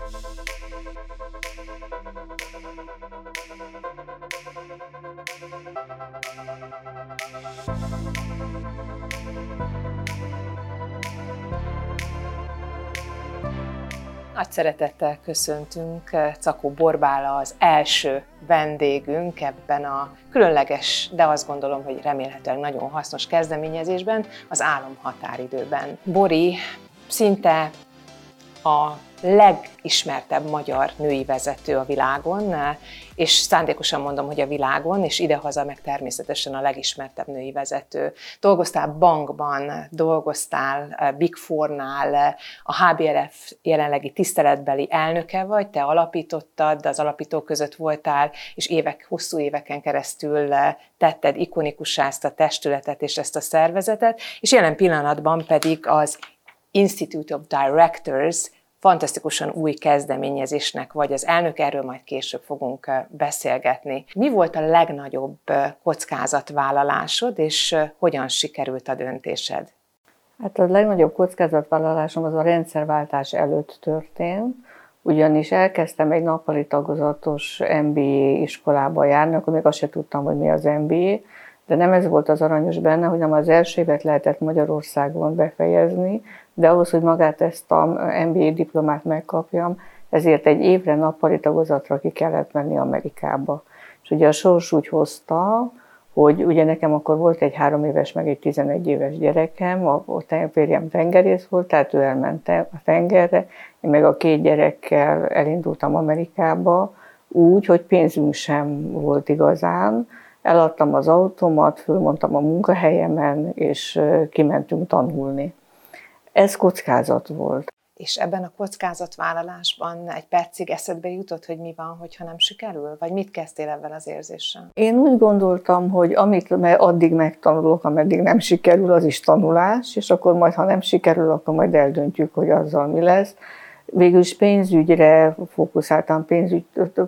Nagy szeretettel köszöntünk Cakó Borbála az első vendégünk ebben a különleges, de azt gondolom, hogy remélhetőleg nagyon hasznos kezdeményezésben, az álomhatáridőben. Bori szinte a legismertebb magyar női vezető a világon, és szándékosan mondom, hogy a világon, és idehaza meg természetesen a legismertebb női vezető. Dolgoztál bankban, dolgoztál eh, Big Four-nál, a HBRF jelenlegi tiszteletbeli elnöke vagy, te alapítottad, az alapítók között voltál, és évek, hosszú éveken keresztül eh, tetted ikonikussá ezt a testületet és ezt a szervezetet, és jelen pillanatban pedig az Institute of Directors fantasztikusan új kezdeményezésnek vagy az elnök, erről majd később fogunk beszélgetni. Mi volt a legnagyobb kockázatvállalásod, és hogyan sikerült a döntésed? Hát a legnagyobb kockázatvállalásom az a rendszerváltás előtt történt, ugyanis elkezdtem egy nappali tagozatos MBA iskolába járni, akkor még azt sem tudtam, hogy mi az MBA, de nem ez volt az aranyos benne, hogy nem az első évet lehetett Magyarországon befejezni, de ahhoz, hogy magát ezt a MBA diplomát megkapjam, ezért egy évre nappali tagozatra ki kellett menni Amerikába. És ugye a sors úgy hozta, hogy ugye nekem akkor volt egy három éves, meg egy 11 éves gyerekem, a, a férjem tengerész volt, tehát ő elment a tengerre, én meg a két gyerekkel elindultam Amerikába, úgy, hogy pénzünk sem volt igazán, eladtam az autómat, fölmondtam a munkahelyemen, és kimentünk tanulni. Ez kockázat volt. És ebben a kockázatvállalásban egy percig eszedbe jutott, hogy mi van, hogyha nem sikerül? Vagy mit kezdtél ebben az érzéssel? Én úgy gondoltam, hogy amit addig megtanulok, ameddig nem sikerül, az is tanulás, és akkor majd, ha nem sikerül, akkor majd eldöntjük, hogy azzal mi lesz. Végül is pénzügyre fókuszáltam, pénzügy,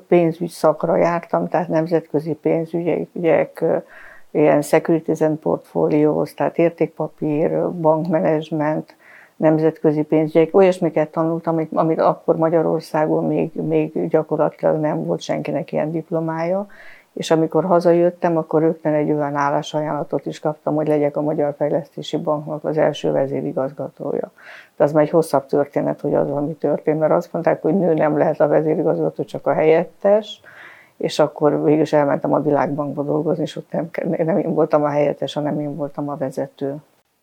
pénzügy szakra jártam, tehát nemzetközi pénzügyek, ilyen securitized portfólióhoz, tehát értékpapír, bankmenedzsment, nemzetközi pénzügyek, olyasmiket tanultam, amit, amit akkor Magyarországon még, még gyakorlatilag nem volt senkinek ilyen diplomája, és amikor hazajöttem, akkor rögtön egy olyan állásajánlatot is kaptam, hogy legyek a Magyar Fejlesztési Banknak az első vezérigazgatója. De az már egy hosszabb történet, hogy az valami történt, mert azt mondták, hogy nő nem lehet a vezérigazgató, csak a helyettes, és akkor végül is elmentem a Világbankba dolgozni, és ott nem, nem én voltam a helyettes, hanem én voltam a vezető.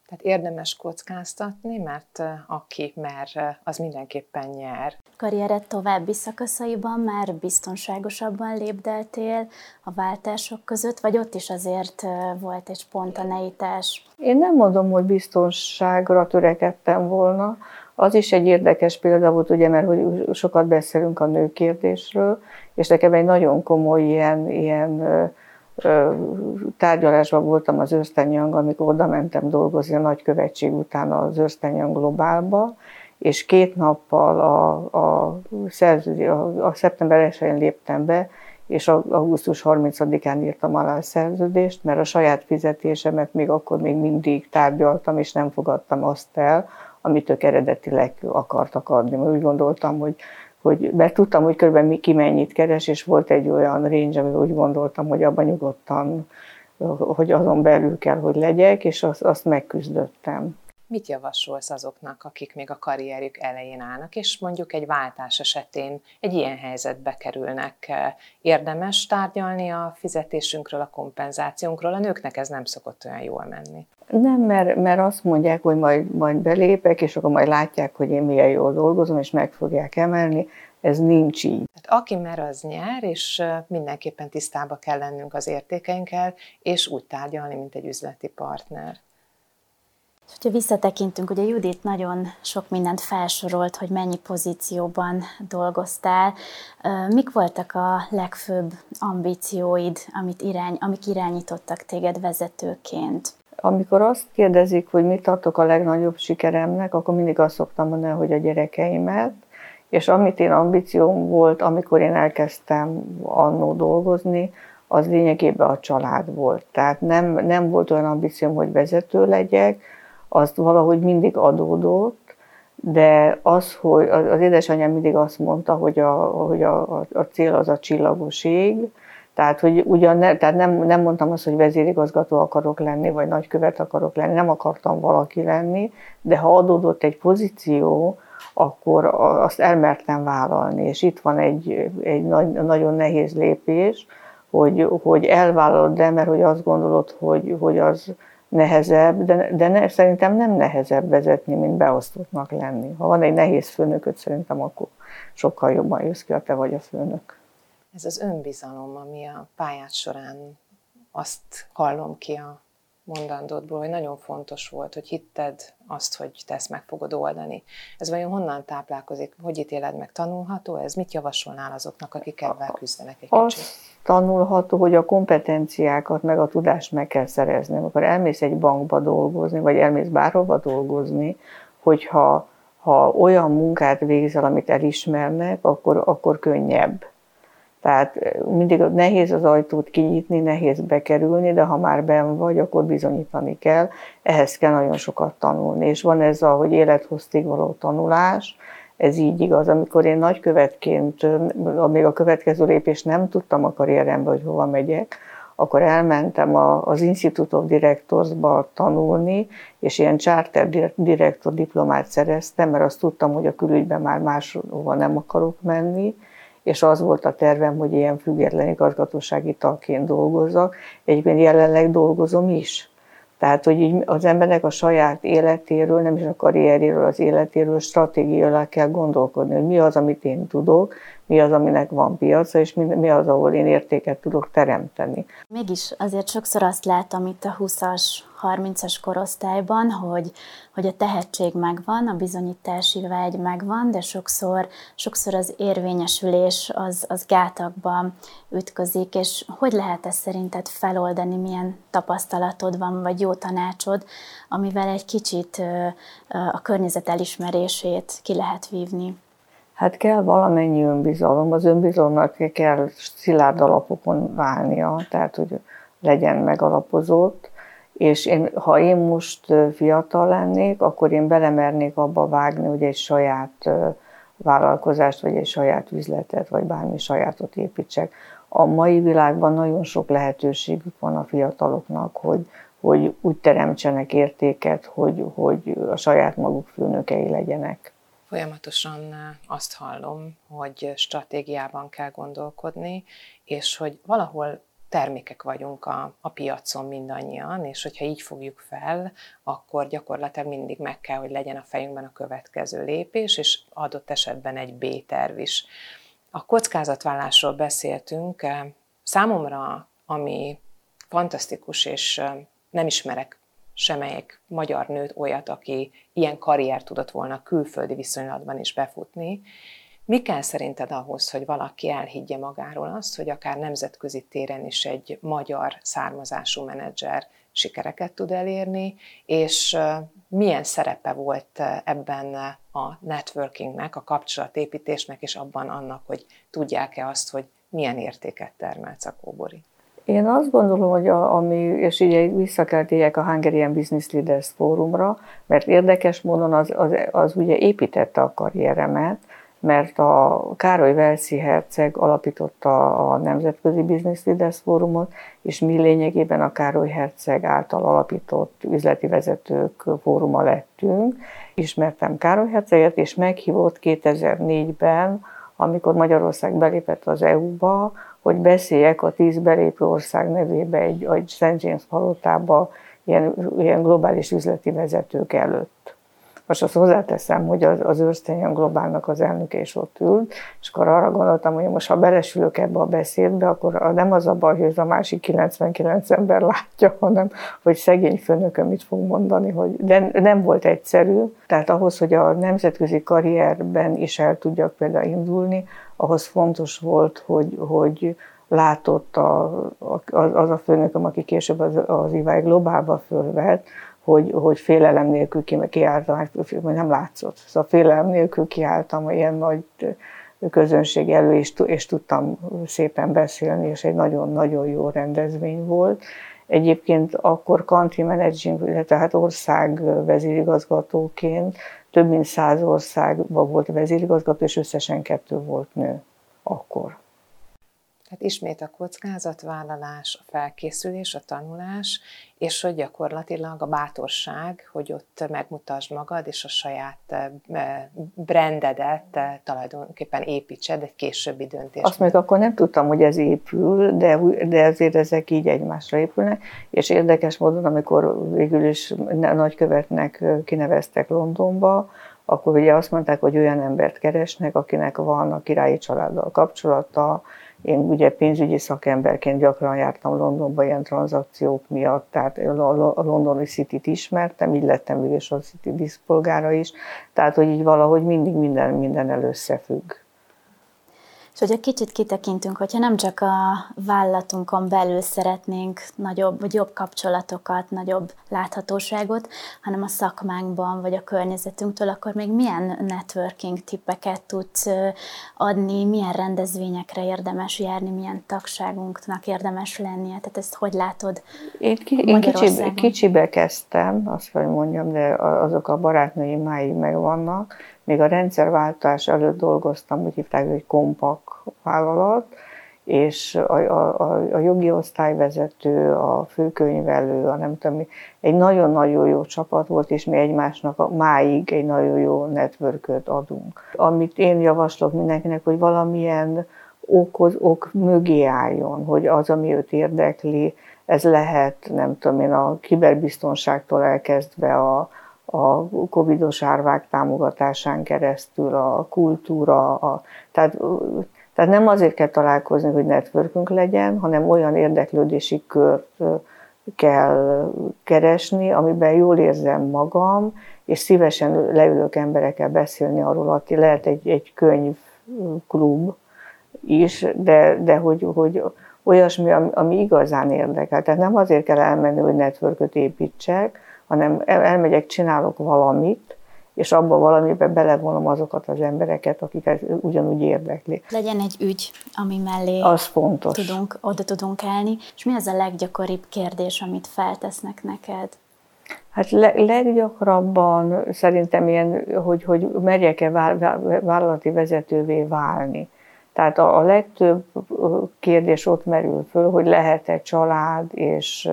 Tehát érdemes kockáztatni, mert aki mer, az mindenképpen nyer. Karriered további szakaszaiban már biztonságosabban lépdeltél a váltások között, vagy ott is azért volt egy spontaneitás? Én nem mondom, hogy biztonságra törekedtem volna. Az is egy érdekes példa volt, ugye, mert hogy sokat beszélünk a nőkérdésről, és nekem egy nagyon komoly ilyen, ilyen tárgyalásban voltam az Young, amikor oda mentem dolgozni a nagykövetség után az Young Globálba, és két nappal a, a, szerződés, a, a szeptember 1-én léptem be, és augusztus 30-án írtam alá a szerződést, mert a saját fizetésemet még akkor még mindig tárgyaltam, és nem fogadtam azt el, amit ők eredetileg akartak adni. Úgy gondoltam, hogy hogy, mert tudtam, hogy körülbelül ki mennyit keres, és volt egy olyan range, amivel úgy gondoltam, hogy abban nyugodtan, hogy azon belül kell, hogy legyek, és azt, azt megküzdöttem. Mit javasolsz azoknak, akik még a karrierjük elején állnak, és mondjuk egy váltás esetén egy ilyen helyzetbe kerülnek? Érdemes tárgyalni a fizetésünkről, a kompenzációnkról? A nőknek ez nem szokott olyan jól menni. Nem, mert, mert azt mondják, hogy majd, majd belépek, és akkor majd látják, hogy én milyen jól dolgozom, és meg fogják emelni. Ez nincs így. Hát aki mer, az nyer, és mindenképpen tisztába kell lennünk az értékeinkkel, és úgy tárgyalni, mint egy üzleti partner. És hogyha visszatekintünk, ugye Judit nagyon sok mindent felsorolt, hogy mennyi pozícióban dolgoztál. Mik voltak a legfőbb ambícióid, amit irány, amik irányítottak téged vezetőként? Amikor azt kérdezik, hogy mit tartok a legnagyobb sikeremnek, akkor mindig azt szoktam mondani, hogy a gyerekeimet, és amit én ambícióm volt, amikor én elkezdtem annó dolgozni, az lényegében a család volt. Tehát nem, nem volt olyan ambícióm, hogy vezető legyek, az valahogy mindig adódott, de az, hogy az édesanyám mindig azt mondta, hogy a, hogy a, a cél az a csillagos ég, tehát, hogy ugyan ne, tehát nem, nem mondtam azt, hogy vezérigazgató akarok lenni, vagy nagykövet akarok lenni, nem akartam valaki lenni, de ha adódott egy pozíció, akkor azt elmertem vállalni. És itt van egy, egy nagy, nagyon nehéz lépés, hogy, hogy elvállalod, de mert hogy azt gondolod, hogy, hogy az nehezebb, de, de ne, szerintem nem nehezebb vezetni, mint beosztottnak lenni. Ha van egy nehéz főnököt, szerintem akkor sokkal jobban jössz ki, ha te vagy a főnök. Ez az önbizalom, ami a pályát során azt hallom ki a mondandódból, hogy nagyon fontos volt, hogy hitted azt, hogy te ezt meg fogod oldani. Ez vajon honnan táplálkozik? Hogy ítéled meg? Tanulható ez? Mit javasolnál azoknak, akik ebben küzdenek egy Azt kicsit? tanulható, hogy a kompetenciákat, meg a tudást meg kell szerezni. Amikor elmész egy bankba dolgozni, vagy elmész bárhova dolgozni, hogyha ha olyan munkát végzel, amit elismernek, akkor, akkor könnyebb tehát mindig nehéz az ajtót kinyitni, nehéz bekerülni, de ha már ben vagy, akkor bizonyítani kell. Ehhez kell nagyon sokat tanulni. És van ez a, hogy élethoztig való tanulás, ez így igaz. Amikor én nagykövetként, még a következő lépés nem tudtam a karrierembe, hogy hova megyek, akkor elmentem az Institute of Directors-ba tanulni, és ilyen charter direktor diplomát szereztem, mert azt tudtam, hogy a külügyben már máshova nem akarok menni, és az volt a tervem, hogy ilyen független igazgatósági tagként dolgozzak. Egyébként jelenleg dolgozom is. Tehát, hogy így az embernek a saját életéről, nem is a karrieréről, az életéről stratégiailag kell gondolkodni, hogy mi az, amit én tudok, mi az, aminek van piaca, és mi, mi az, ahol én értéket tudok teremteni. Mégis azért sokszor azt látom itt a 20-as, 30-as korosztályban, hogy, hogy a tehetség megvan, a bizonyítási vágy megvan, de sokszor, sokszor az érvényesülés az, az gátakba ütközik, és hogy lehet ezt szerinted feloldani, milyen tapasztalatod van, vagy jó tanácsod, amivel egy kicsit a környezet elismerését ki lehet vívni? Hát kell valamennyi önbizalom, az önbizalomnak kell szilárd alapokon válnia, tehát hogy legyen megalapozott, és én, ha én most fiatal lennék, akkor én belemernék abba vágni, hogy egy saját vállalkozást, vagy egy saját üzletet, vagy bármi sajátot építsek. A mai világban nagyon sok lehetőségük van a fiataloknak, hogy, hogy úgy teremtsenek értéket, hogy, hogy a saját maguk főnökei legyenek. Folyamatosan azt hallom, hogy stratégiában kell gondolkodni, és hogy valahol termékek vagyunk a, a piacon mindannyian, és hogyha így fogjuk fel, akkor gyakorlatilag mindig meg kell, hogy legyen a fejünkben a következő lépés, és adott esetben egy B-terv is. A kockázatvállásról beszéltünk. Számomra, ami fantasztikus, és nem ismerek semmelyik magyar nőt olyat, aki ilyen karrier tudott volna külföldi viszonylatban is befutni. Mi kell szerinted ahhoz, hogy valaki elhiggye magáról azt, hogy akár nemzetközi téren is egy magyar származású menedzser sikereket tud elérni, és milyen szerepe volt ebben a networkingnek, a kapcsolatépítésnek, és abban annak, hogy tudják-e azt, hogy milyen értéket termel Cakóbori? Én azt gondolom, hogy a, ami, és így vissza kell tegyek a Hungarian Business Leaders Fórumra, mert érdekes módon az, az, az ugye építette a karrieremet, mert a Károly Velszi herceg alapította a Nemzetközi Business Leaders Fórumot, és mi lényegében a Károly herceg által alapított üzleti vezetők fóruma lettünk. Ismertem Károly herceget, és meghívott 2004-ben, amikor Magyarország belépett az EU-ba, hogy beszéljek a tíz belépő ország nevébe egy, egy St. James palotába ilyen, ilyen globális üzleti vezetők előtt. Most azt hozzáteszem, hogy az, az Őrsztenyen Globálnak az elnöke is ott ült, és akkor arra gondoltam, hogy most ha belesülök ebbe a beszédbe, akkor nem az a baj, hogy ez a másik 99 ember látja, hanem hogy szegény főnököm mit fog mondani, hogy de nem volt egyszerű. Tehát ahhoz, hogy a nemzetközi karrierben is el tudjak például indulni, ahhoz fontos volt, hogy, hogy látott a, az a főnököm, aki később az, az IVAI Globálba fölvett, hogy, hogy félelem nélkül kiálltam, nem látszott. Szóval félelem nélkül kiálltam ilyen nagy közönség elő, és, és tudtam szépen beszélni, és egy nagyon-nagyon jó rendezvény volt. Egyébként akkor country managing, tehát ország vezérigazgatóként több mint száz országban volt vezérigazgató, és összesen kettő volt nő akkor. Tehát ismét a kockázatvállalás, a felkészülés, a tanulás, és hogy gyakorlatilag a bátorság, hogy ott megmutasd magad, és a saját eh, brandedet eh, tulajdonképpen építsed egy későbbi döntés. Azt még akkor nem tudtam, hogy ez épül, de, de azért ezek így egymásra épülnek, és érdekes módon, amikor végül is nagykövetnek eh, kineveztek Londonba, akkor ugye azt mondták, hogy olyan embert keresnek, akinek van a királyi családdal kapcsolata, én ugye pénzügyi szakemberként gyakran jártam Londonba ilyen tranzakciók miatt, tehát a londoni City-t ismertem, így lettem Visual City diszpolgára is, tehát hogy így valahogy mindig minden, minden összefügg. És hogyha kicsit kitekintünk, hogyha nem csak a vállalatunkon belül szeretnénk nagyobb vagy jobb kapcsolatokat, nagyobb láthatóságot, hanem a szakmánkban vagy a környezetünktől, akkor még milyen networking tippeket tudsz adni, milyen rendezvényekre érdemes járni, milyen tagságunknak érdemes lennie? Tehát ezt hogy látod Én, ki, én kicsibe, kicsibe kezdtem, azt hogy mondjam, de azok a barátnőim máig megvannak, még a rendszerváltás előtt dolgoztam, úgy hívták, hogy kompak vállalat, és a, a, a jogi osztályvezető, a főkönyvelő, a nem tudom mi, egy nagyon-nagyon jó csapat volt, és mi egymásnak a, máig egy nagyon jó networköt adunk. Amit én javaslok mindenkinek, hogy valamilyen okoz, ok mögé álljon, hogy az, ami őt érdekli, ez lehet, nem tudom én, a kiberbiztonságtól elkezdve a, a covidos árvák támogatásán keresztül, a kultúra, a, tehát, tehát nem azért kell találkozni, hogy networkünk legyen, hanem olyan érdeklődési kört kell keresni, amiben jól érzem magam, és szívesen leülök emberekkel beszélni arról, hogy lehet egy, egy könyvklub is, de, de hogy, hogy olyasmi, ami, ami igazán érdekel. Tehát nem azért kell elmenni, hogy networköt építsek, hanem elmegyek, csinálok valamit, és abba valamiben belevonom azokat az embereket, akiket ugyanúgy érdekli. Legyen egy ügy, ami mellé az fontos. Tudunk, oda tudunk állni. És mi az a leggyakoribb kérdés, amit feltesznek neked? Hát le, leggyakrabban szerintem ilyen, hogy, hogy merjek-e vállalati vezetővé válni. Tehát a, a legtöbb kérdés ott merül föl, hogy lehet-e család és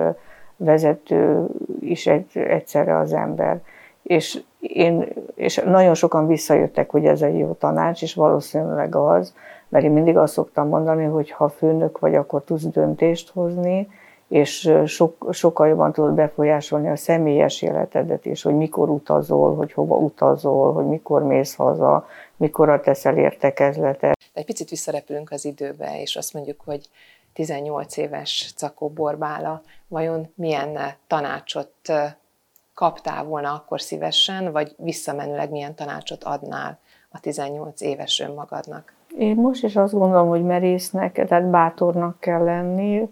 vezető is egy, egyszerre az ember. És, én, és nagyon sokan visszajöttek, hogy ez egy jó tanács, és valószínűleg az, mert én mindig azt szoktam mondani, hogy ha főnök vagy, akkor tudsz döntést hozni, és sok, sokkal jobban tudod befolyásolni a személyes életedet is, hogy mikor utazol, hogy hova utazol, hogy mikor mész haza, mikor teszel értekezletet. Egy picit visszarepülünk az időbe, és azt mondjuk, hogy 18 éves Cakó Borbála vajon milyen tanácsot kaptál volna akkor szívesen, vagy visszamenőleg milyen tanácsot adnál a 18 éves önmagadnak? Én most is azt gondolom, hogy merésznek, tehát bátornak kell lenni,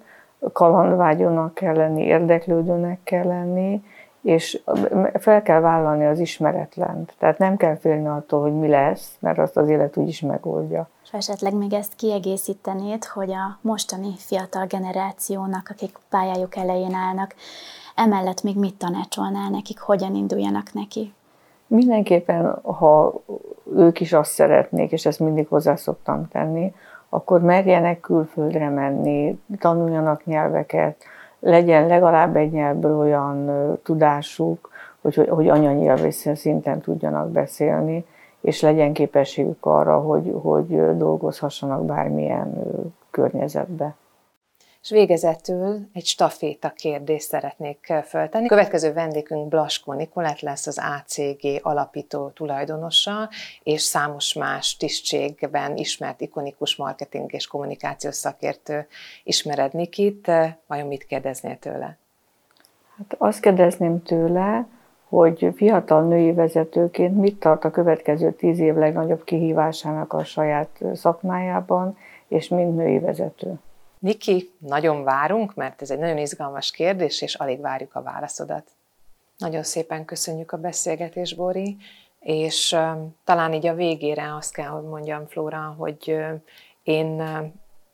kalandvágyónak kell lenni, érdeklődőnek kell lenni, és fel kell vállalni az ismeretlent. Tehát nem kell félni attól, hogy mi lesz, mert azt az élet úgyis megoldja. És esetleg még ezt kiegészítenéd, hogy a mostani fiatal generációnak, akik pályájuk elején állnak, emellett még mit tanácsolnál nekik, hogyan induljanak neki? Mindenképpen, ha ők is azt szeretnék, és ezt mindig hozzá szoktam tenni, akkor merjenek külföldre menni, tanuljanak nyelveket, legyen legalább egy nyelvből olyan tudásuk, hogy, hogy anyanyelvi szinten tudjanak beszélni, és legyen képességük arra, hogy, hogy dolgozhassanak bármilyen környezetbe. És végezetül egy staféta kérdést szeretnék föltenni. A következő vendégünk Blaskó Nikolát lesz az ACG alapító tulajdonosa, és számos más tisztségben ismert ikonikus marketing és kommunikációs szakértő ismered Nikit. Vajon mit kérdeznél tőle? Hát azt kérdezném tőle, hogy fiatal női vezetőként mit tart a következő tíz év legnagyobb kihívásának a saját szakmájában, és mint női vezető. Niki, nagyon várunk, mert ez egy nagyon izgalmas kérdés, és alig várjuk a válaszodat. Nagyon szépen köszönjük a beszélgetést, Bori, és talán így a végére azt kell, hogy mondjam, Flóra, hogy én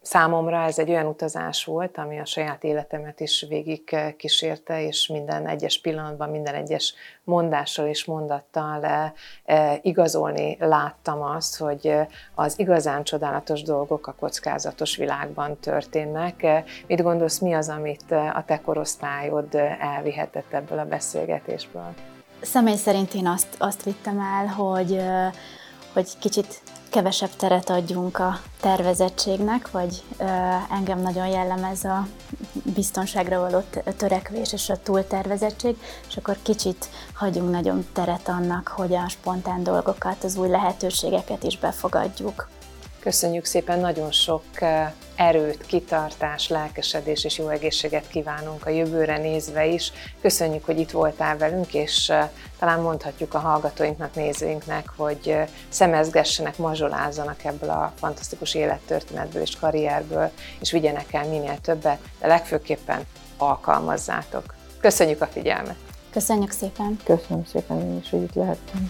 Számomra ez egy olyan utazás volt, ami a saját életemet is végig kísérte, és minden egyes pillanatban, minden egyes mondással és mondattal eh, eh, igazolni láttam azt, hogy az igazán csodálatos dolgok a kockázatos világban történnek. Mit gondolsz, mi az, amit a te korosztályod elvihetett ebből a beszélgetésből? Személy szerint én azt, azt vittem el, hogy, hogy kicsit kevesebb teret adjunk a tervezettségnek, vagy engem nagyon jellemez a biztonságra való törekvés és a túltervezettség, és akkor kicsit hagyunk nagyon teret annak, hogy a spontán dolgokat, az új lehetőségeket is befogadjuk. Köszönjük szépen, nagyon sok erőt, kitartás, lelkesedés és jó egészséget kívánunk a jövőre nézve is. Köszönjük, hogy itt voltál velünk, és talán mondhatjuk a hallgatóinknak, nézőinknek, hogy szemezgessenek, mazsolázzanak ebből a fantasztikus élettörténetből és karrierből, és vigyenek el minél többet, de legfőképpen alkalmazzátok. Köszönjük a figyelmet! Köszönjük szépen! Köszönöm szépen én is, hogy itt lehettem.